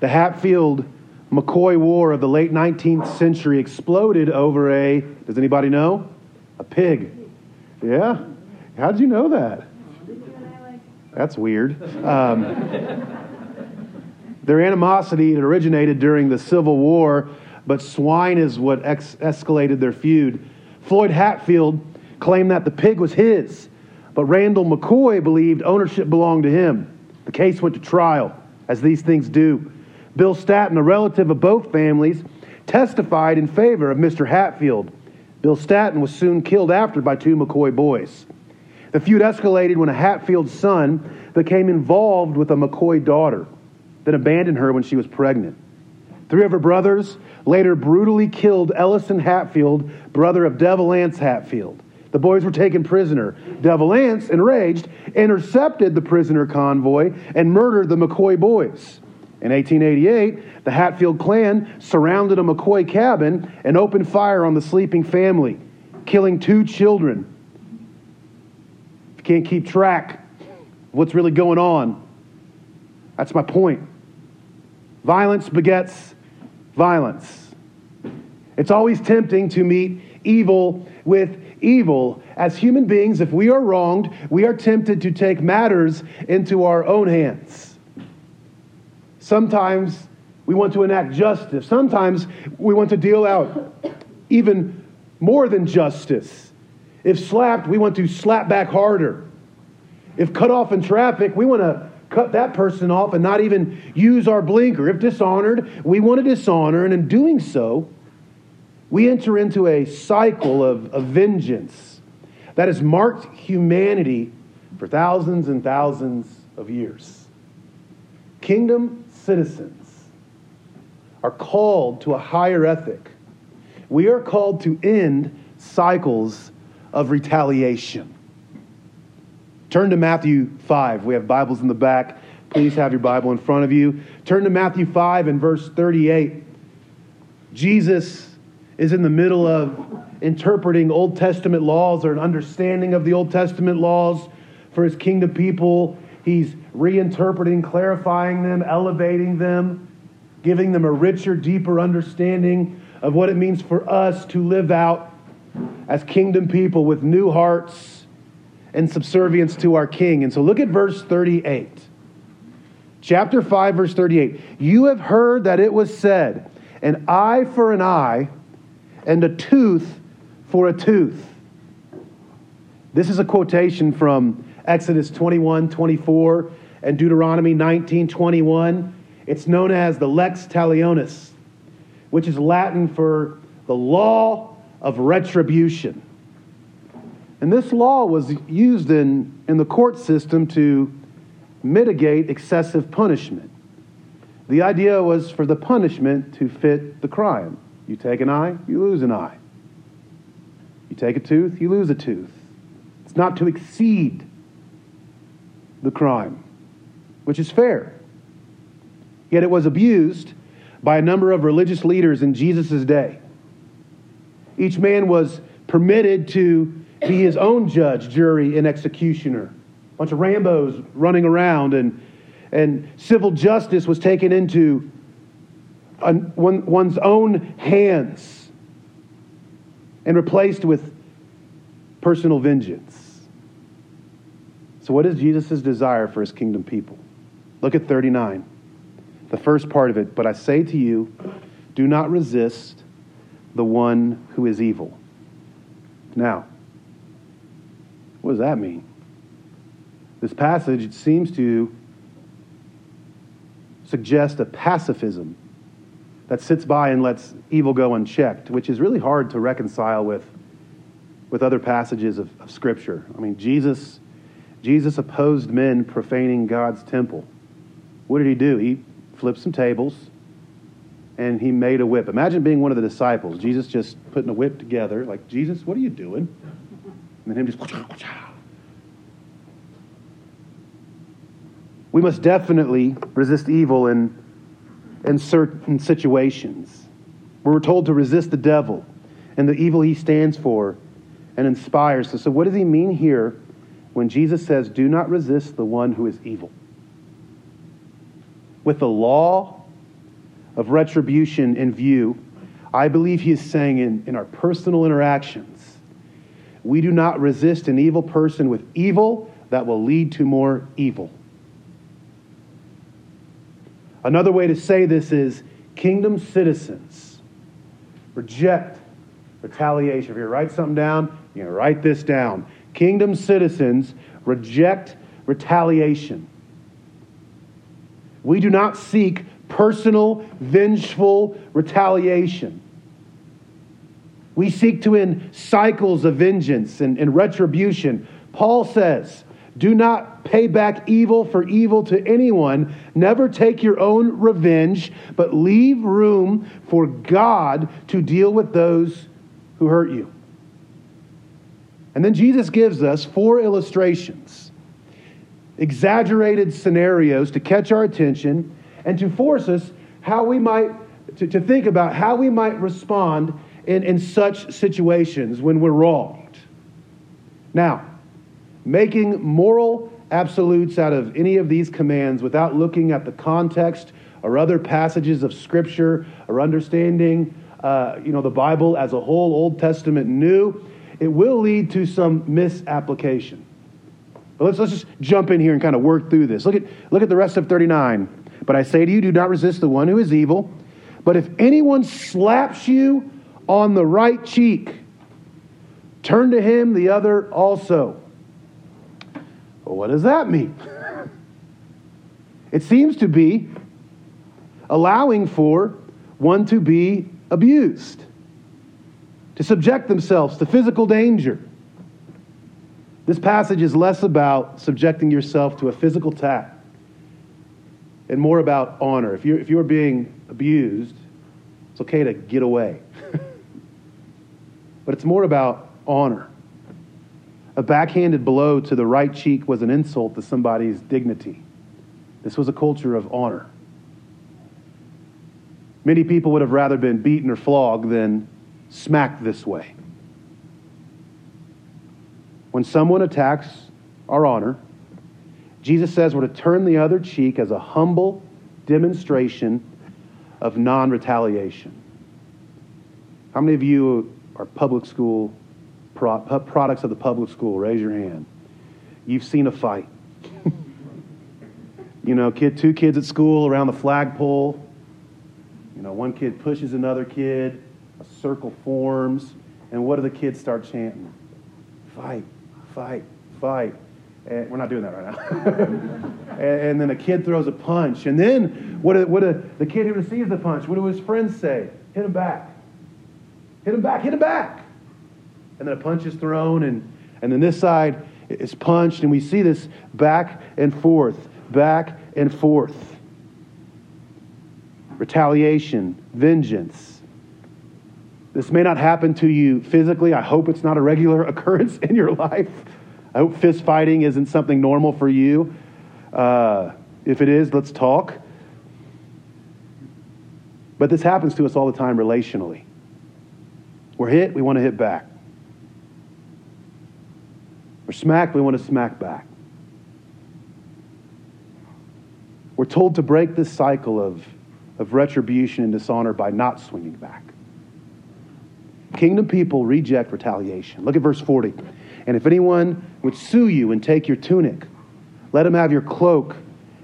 The Hatfield McCoy War of the late 19th century exploded over a, does anybody know? A pig. Yeah? How did you know that? That's weird. Um, their animosity had originated during the Civil War, but swine is what ex- escalated their feud. Floyd Hatfield claimed that the pig was his, but Randall McCoy believed ownership belonged to him. The case went to trial, as these things do. Bill Staton, a relative of both families, testified in favor of Mr. Hatfield. Bill Staton was soon killed after by two McCoy boys. The feud escalated when a Hatfield son became involved with a McCoy daughter, then abandoned her when she was pregnant. Three of her brothers later brutally killed Ellison Hatfield, brother of Devil Anse Hatfield. The boys were taken prisoner. Devil Anse, enraged, intercepted the prisoner convoy and murdered the McCoy boys. In 1888, the Hatfield clan surrounded a McCoy cabin and opened fire on the sleeping family, killing two children. If you can't keep track of what's really going on, that's my point. Violence begets violence. It's always tempting to meet evil with evil. As human beings, if we are wronged, we are tempted to take matters into our own hands. Sometimes we want to enact justice. Sometimes we want to deal out even more than justice. If slapped, we want to slap back harder. If cut off in traffic, we want to cut that person off and not even use our blinker. If dishonored, we want to dishonor, and in doing so, we enter into a cycle of, of vengeance that has marked humanity for thousands and thousands of years. Kingdom citizens are called to a higher ethic. We are called to end cycles of retaliation. Turn to Matthew 5. We have Bibles in the back. Please have your Bible in front of you. Turn to Matthew 5 and verse 38. Jesus is in the middle of interpreting Old Testament laws or an understanding of the Old Testament laws for his kingdom people. He's reinterpreting, clarifying them, elevating them, giving them a richer, deeper understanding of what it means for us to live out as kingdom people with new hearts and subservience to our king. And so look at verse 38. Chapter 5, verse 38. You have heard that it was said, an eye for an eye and a tooth for a tooth. This is a quotation from Exodus 21 24 and Deuteronomy 19:21. It's known as the lex talionis, which is Latin for the law of retribution. And this law was used in, in the court system to mitigate excessive punishment. The idea was for the punishment to fit the crime. You take an eye, you lose an eye. You take a tooth, you lose a tooth. It's not to exceed the crime, which is fair. Yet it was abused by a number of religious leaders in Jesus' day. Each man was permitted to be his own judge, jury, and executioner. A bunch of Rambos running around, and, and civil justice was taken into one, one's own hands and replaced with personal vengeance. So, what is Jesus' desire for his kingdom people? Look at 39, the first part of it. But I say to you, do not resist the one who is evil. Now, what does that mean? This passage seems to suggest a pacifism that sits by and lets evil go unchecked, which is really hard to reconcile with, with other passages of, of Scripture. I mean, Jesus, Jesus opposed men profaning God's temple. What did he do? He flipped some tables and he made a whip. Imagine being one of the disciples. Jesus just putting a whip together, like, Jesus, what are you doing? And then him just. We must definitely resist evil and in certain situations. We're told to resist the devil and the evil he stands for and inspires us. So, what does he mean here when Jesus says, Do not resist the one who is evil? With the law of retribution in view, I believe he is saying in, in our personal interactions, we do not resist an evil person with evil that will lead to more evil. Another way to say this is kingdom citizens reject retaliation. If you write something down, to write this down. Kingdom citizens reject retaliation. We do not seek personal, vengeful retaliation. We seek to end cycles of vengeance and, and retribution. Paul says, do not pay back evil for evil to anyone. Never take your own revenge, but leave room for God to deal with those who hurt you. And then Jesus gives us four illustrations, exaggerated scenarios to catch our attention and to force us how we might, to, to think about how we might respond in, in such situations when we're wronged. Now, making moral absolutes out of any of these commands without looking at the context or other passages of Scripture or understanding, uh, you know, the Bible as a whole, Old Testament, New, it will lead to some misapplication. But let's, let's just jump in here and kind of work through this. Look at, look at the rest of 39. But I say to you, do not resist the one who is evil. But if anyone slaps you on the right cheek, turn to him the other also. Well, what does that mean? it seems to be allowing for one to be abused, to subject themselves to physical danger. This passage is less about subjecting yourself to a physical attack and more about honor. If you're, if you're being abused, it's okay to get away. but it's more about honor. A backhanded blow to the right cheek was an insult to somebody's dignity. This was a culture of honor. Many people would have rather been beaten or flogged than smacked this way. When someone attacks our honor, Jesus says we're to turn the other cheek as a humble demonstration of non retaliation. How many of you are public school pro- products of the public school? Raise your hand. You've seen a fight. you know, kid, two kids at school around the flagpole. You know, one kid pushes another kid, a circle forms, and what do the kids start chanting? Fight, fight, fight. And we're not doing that right now. and, and, then a kid throws a punch. And then what do, what do, the kid who receives the punch, what do his friends say? Hit him back. Hit him back, hit him back and then a punch is thrown, and, and then this side is punched, and we see this back and forth, back and forth. Retaliation, vengeance. This may not happen to you physically. I hope it's not a regular occurrence in your life. I hope fist fighting isn't something normal for you. Uh, if it is, let's talk. But this happens to us all the time relationally. We're hit, we want to hit back. We're smacked, we want to smack back. We're told to break this cycle of, of retribution and dishonor by not swinging back. Kingdom people reject retaliation. Look at verse 40. And if anyone would sue you and take your tunic, let him have your cloak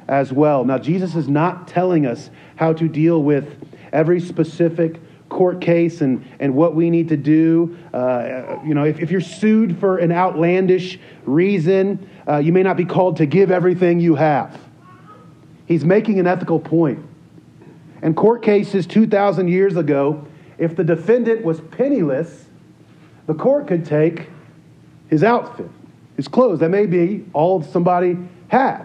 as well. Now, Jesus is not telling us how to deal with every specific court case and, and what we need to do. Uh, you know, if, if you're sued for an outlandish reason, uh, you may not be called to give everything you have. He's making an ethical point. In court cases 2,000 years ago, if the defendant was penniless, the court could take his outfit, his clothes. That may be all somebody had.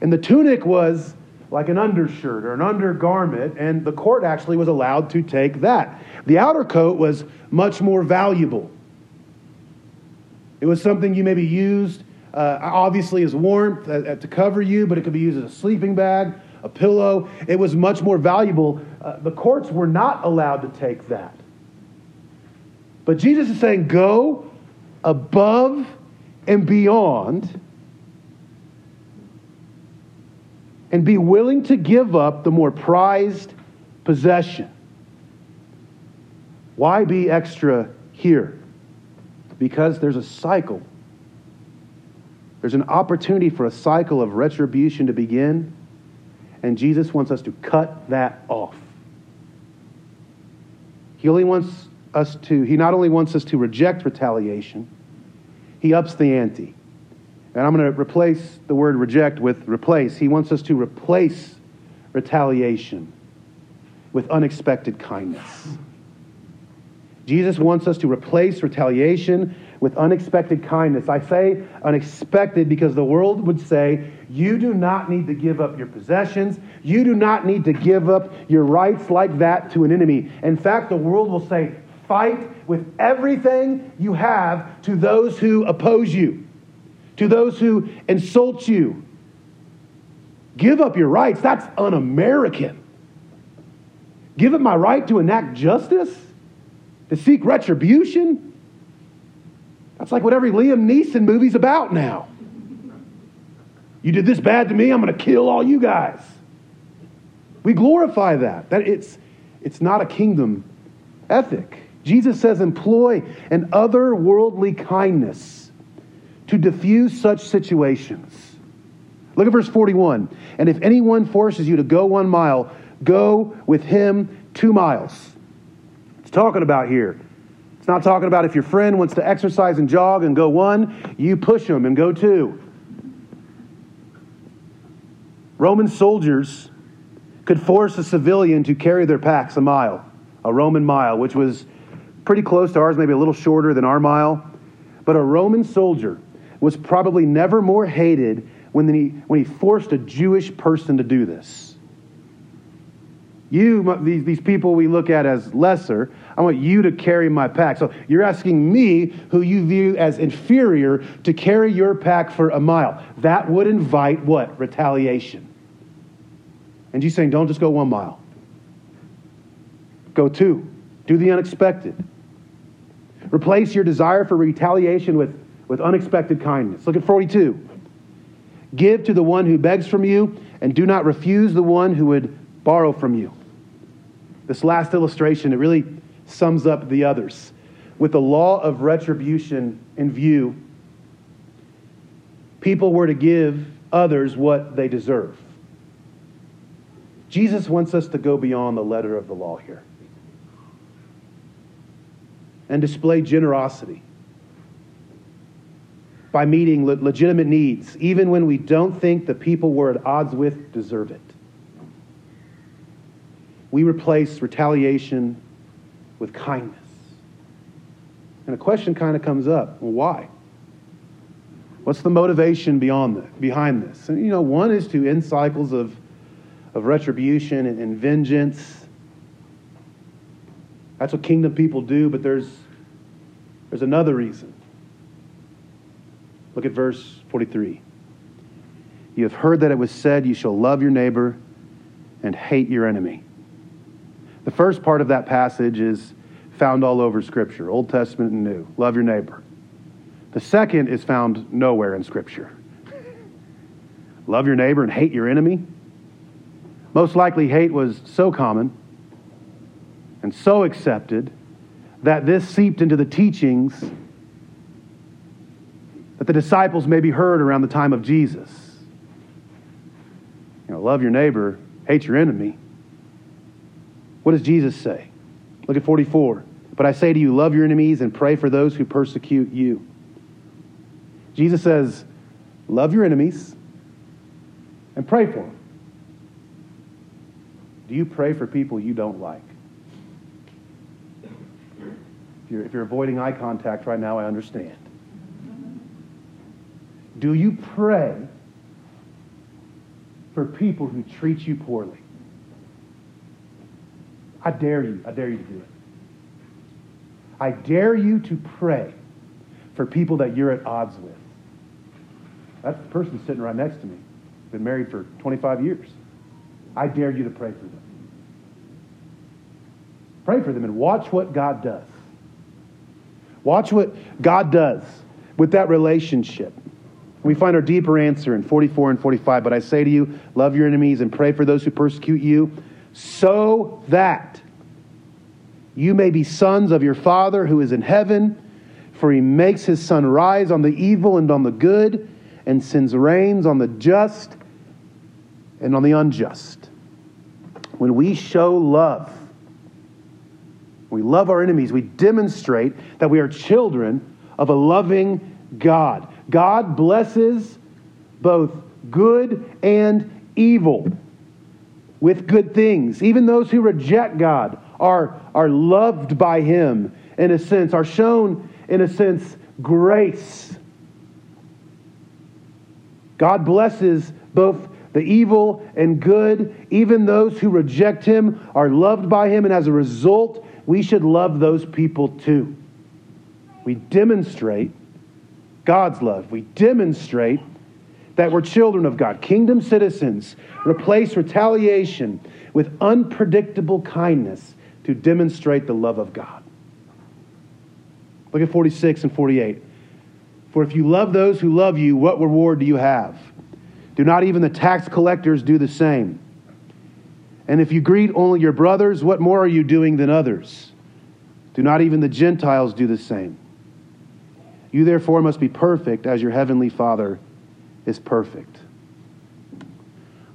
And the tunic was like an undershirt or an undergarment, and the court actually was allowed to take that. The outer coat was much more valuable. It was something you maybe used, uh, obviously, as warmth uh, uh, to cover you, but it could be used as a sleeping bag, a pillow. It was much more valuable. Uh, the courts were not allowed to take that. But Jesus is saying, go above and beyond and be willing to give up the more prized possession. Why be extra here? Because there's a cycle. There's an opportunity for a cycle of retribution to begin, and Jesus wants us to cut that off. He only wants us to, he not only wants us to reject retaliation, he ups the ante. And I'm going to replace the word reject with replace. He wants us to replace retaliation with unexpected kindness. Jesus wants us to replace retaliation with unexpected kindness. I say unexpected because the world would say, you do not need to give up your possessions. You do not need to give up your rights like that to an enemy. In fact, the world will say, fight with everything you have to those who oppose you, to those who insult you. Give up your rights. That's un American. Give up my right to enact justice, to seek retribution. That's like what every Liam Neeson movie's about now. You did this bad to me, I'm going to kill all you guys. We glorify that. That it's, it's not a kingdom ethic. Jesus says, employ an otherworldly kindness to diffuse such situations. Look at verse 41. And if anyone forces you to go one mile, go with him two miles. It's talking about here. It's not talking about if your friend wants to exercise and jog and go one, you push him and go two. Roman soldiers could force a civilian to carry their packs a mile, a Roman mile, which was pretty close to ours, maybe a little shorter than our mile. But a Roman soldier was probably never more hated when he, when he forced a Jewish person to do this. You, these, these people we look at as lesser, I want you to carry my pack. So you're asking me, who you view as inferior, to carry your pack for a mile. That would invite what? Retaliation. And you saying, don't just go one mile. Go two. Do the unexpected. Replace your desire for retaliation with, with unexpected kindness. Look at 42. Give to the one who begs from you, and do not refuse the one who would borrow from you. This last illustration, it really sums up the others. With the law of retribution in view, people were to give others what they deserve. Jesus wants us to go beyond the letter of the law here and display generosity by meeting le- legitimate needs, even when we don't think the people we're at odds with deserve it. We replace retaliation with kindness. And a question kind of comes up well, why? What's the motivation beyond behind this? And you know, one is to end cycles of, of retribution and, and vengeance that's what kingdom people do, but there's, there's another reason. Look at verse 43. You have heard that it was said, You shall love your neighbor and hate your enemy. The first part of that passage is found all over Scripture, Old Testament and New. Love your neighbor. The second is found nowhere in Scripture. love your neighbor and hate your enemy. Most likely, hate was so common and so accepted that this seeped into the teachings that the disciples maybe heard around the time of Jesus. You know, love your neighbor, hate your enemy. What does Jesus say? Look at 44. But I say to you, love your enemies and pray for those who persecute you. Jesus says, love your enemies and pray for them. Do you pray for people you don't like? If you're, if you're avoiding eye contact right now, I understand. Do you pray for people who treat you poorly? I dare you. I dare you to do it. I dare you to pray for people that you're at odds with. That's the person sitting right next to me. Been married for 25 years. I dare you to pray for them. Pray for them and watch what God does. Watch what God does with that relationship. We find our deeper answer in 44 and 45. But I say to you, love your enemies and pray for those who persecute you, so that you may be sons of your Father who is in heaven. For he makes his sun rise on the evil and on the good, and sends rains on the just and on the unjust. When we show love, we love our enemies, we demonstrate that we are children of a loving God. God blesses both good and evil with good things. Even those who reject God are, are loved by Him in a sense, are shown, in a sense, grace. God blesses both the evil and good. Even those who reject Him are loved by Him, and as a result, we should love those people too. We demonstrate God's love. We demonstrate that we're children of God, kingdom citizens. Replace retaliation with unpredictable kindness to demonstrate the love of God. Look at 46 and 48. For if you love those who love you, what reward do you have? Do not even the tax collectors do the same? And if you greet only your brothers, what more are you doing than others? Do not even the Gentiles do the same? You therefore must be perfect as your heavenly Father is perfect.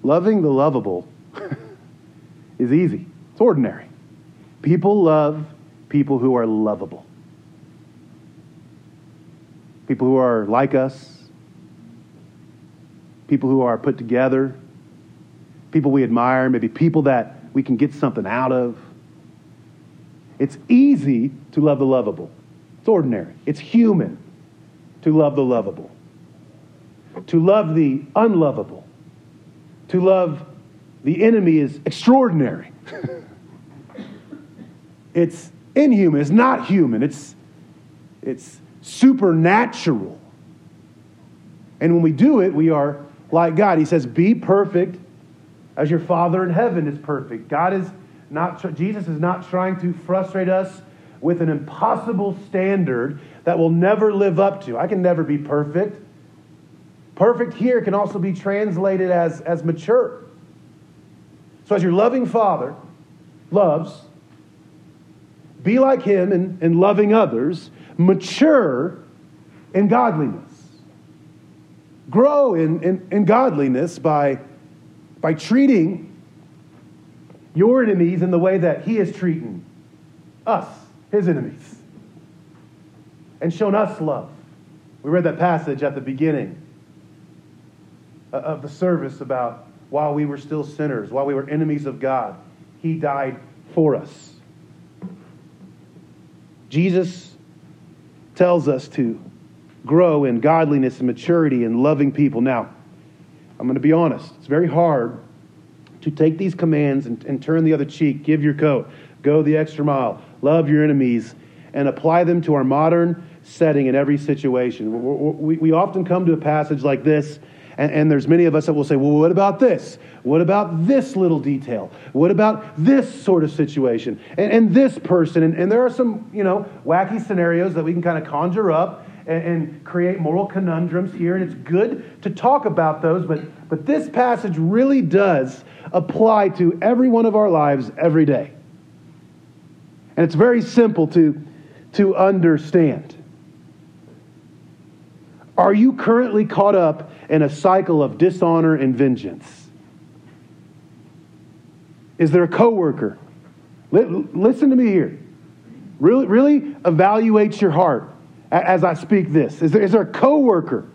Loving the lovable is easy, it's ordinary. People love people who are lovable, people who are like us, people who are put together, people we admire, maybe people that we can get something out of. It's easy to love the lovable. It's ordinary. It's human to love the lovable, to love the unlovable, to love the enemy is extraordinary. it's inhuman, it's not human, it's, it's supernatural. And when we do it, we are like God. He says, Be perfect as your Father in heaven is perfect. God is not, Jesus is not trying to frustrate us with an impossible standard that we'll never live up to. I can never be perfect. Perfect here can also be translated as, as mature. So, as your loving Father loves, be like Him in, in loving others, mature in godliness. Grow in, in, in godliness by, by treating your enemies in the way that He is treating us, His enemies and shown us love. We read that passage at the beginning of the service about while we were still sinners, while we were enemies of God, He died for us. Jesus tells us to grow in godliness and maturity and loving people. Now, I'm going to be honest, it's very hard to take these commands and, and turn the other cheek, give your coat, go the extra mile, love your enemies, and apply them to our modern setting in every situation. We, we often come to a passage like this, and, and there's many of us that will say, well, what about this? What about this little detail? What about this sort of situation? And, and this person? And, and, there are some, you know, wacky scenarios that we can kind of conjure up and, and create moral conundrums here. And it's good to talk about those, but, but this passage really does apply to every one of our lives every day. And it's very simple to, to understand. Are you currently caught up in a cycle of dishonor and vengeance? Is there a coworker? Listen to me here. Really, really evaluate your heart as I speak this. Is there, is there a coworker,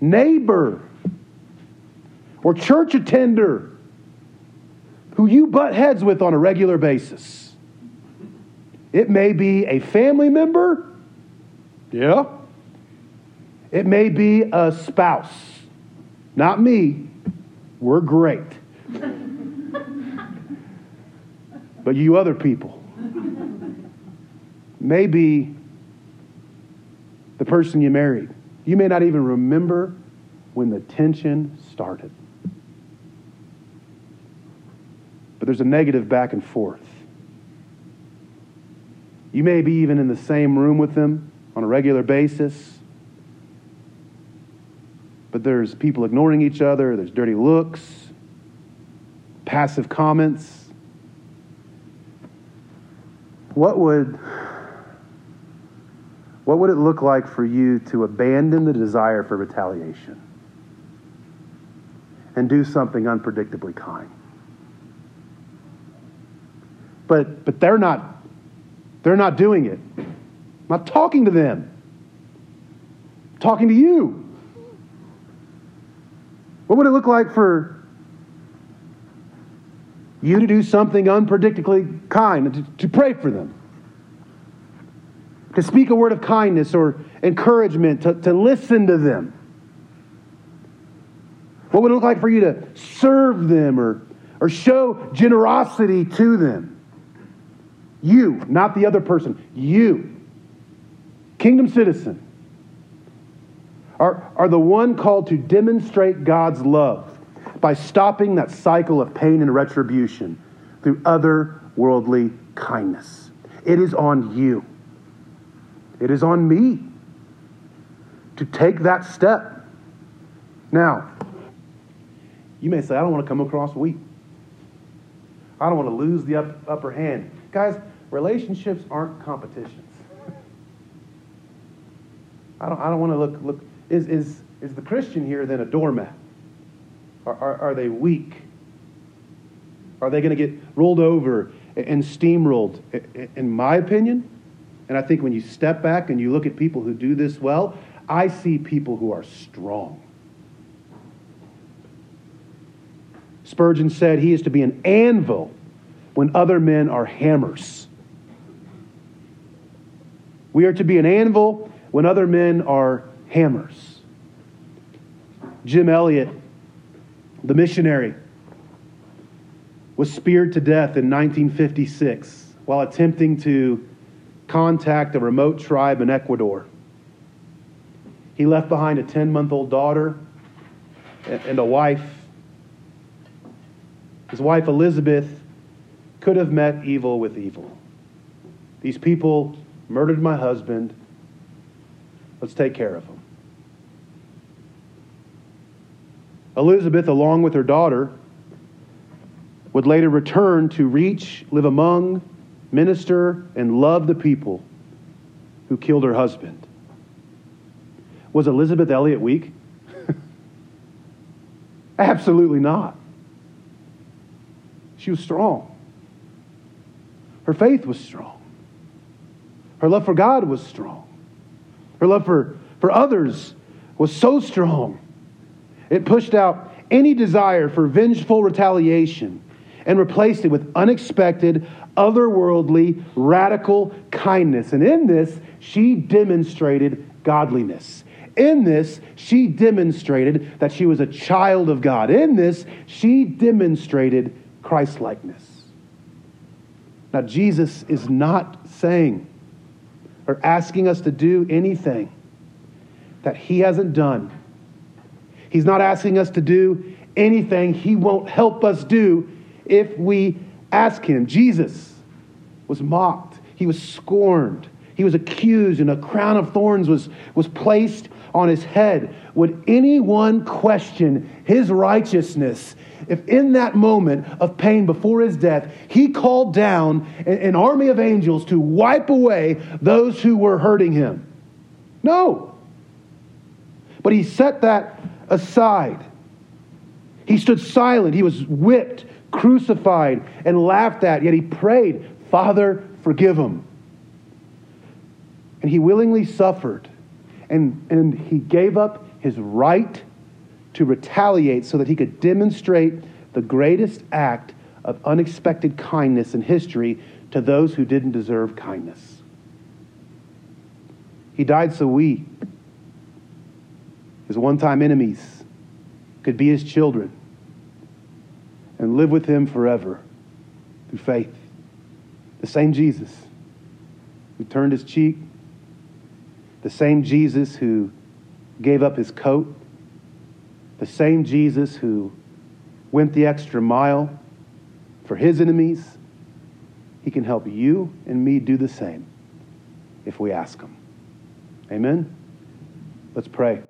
neighbor, or church attender who you butt heads with on a regular basis? It may be a family member. Yeah. It may be a spouse. Not me. We're great. but you other people. Maybe the person you married. You may not even remember when the tension started. But there's a negative back and forth. You may be even in the same room with them on a regular basis but there's people ignoring each other, there's dirty looks, passive comments. What would what would it look like for you to abandon the desire for retaliation and do something unpredictably kind? But but they're not they're not doing it. I'm not talking to them. I'm talking to you. What would it look like for you to do something unpredictably kind, to, to pray for them? To speak a word of kindness or encouragement, to, to listen to them? What would it look like for you to serve them or, or show generosity to them? You, not the other person. You. Kingdom citizen are, are the one called to demonstrate God's love by stopping that cycle of pain and retribution through otherworldly kindness. It is on you. It is on me to take that step. Now, you may say, I don't want to come across weak. I don't want to lose the up, upper hand. Guys, relationships aren't competitions. I don't, I don't want to look, look is, is, is the Christian here then a doormat? Are, are, are they weak? Are they going to get rolled over and steamrolled? In my opinion, and I think when you step back and you look at people who do this well, I see people who are strong. Spurgeon said he is to be an anvil when other men are hammers. We are to be an anvil when other men are hammers. Jim Elliot, the missionary, was speared to death in 1956 while attempting to contact a remote tribe in Ecuador. He left behind a 10 month old daughter and a wife. His wife, Elizabeth, could have met evil with evil. These people murdered my husband. Let's take care of them. Elizabeth, along with her daughter, would later return to reach, live among, minister, and love the people who killed her husband. Was Elizabeth Elliot weak? Absolutely not. She was strong. Her faith was strong. Her love for God was strong. Her love for, for others was so strong it pushed out any desire for vengeful retaliation and replaced it with unexpected, otherworldly, radical kindness. And in this, she demonstrated godliness. In this, she demonstrated that she was a child of God. In this, she demonstrated Christlikeness. Now, Jesus is not saying or asking us to do anything that he hasn't done He's not asking us to do anything He won't help us do if we ask Him. Jesus was mocked, He was scorned, He was accused, and a crown of thorns was, was placed on His head. Would anyone question His righteousness? If in that moment of pain before his death, he called down an army of angels to wipe away those who were hurting him? No. But he set that aside. He stood silent. He was whipped, crucified, and laughed at, yet he prayed, Father, forgive him. And he willingly suffered, and, and he gave up his right to retaliate so that he could demonstrate the greatest act of unexpected kindness in history to those who didn't deserve kindness. He died so we, his one time enemies could be his children and live with him forever through faith. The same Jesus who turned his cheek, the same Jesus who gave up his coat, the same Jesus who went the extra mile for his enemies, he can help you and me do the same if we ask him. Amen? Let's pray.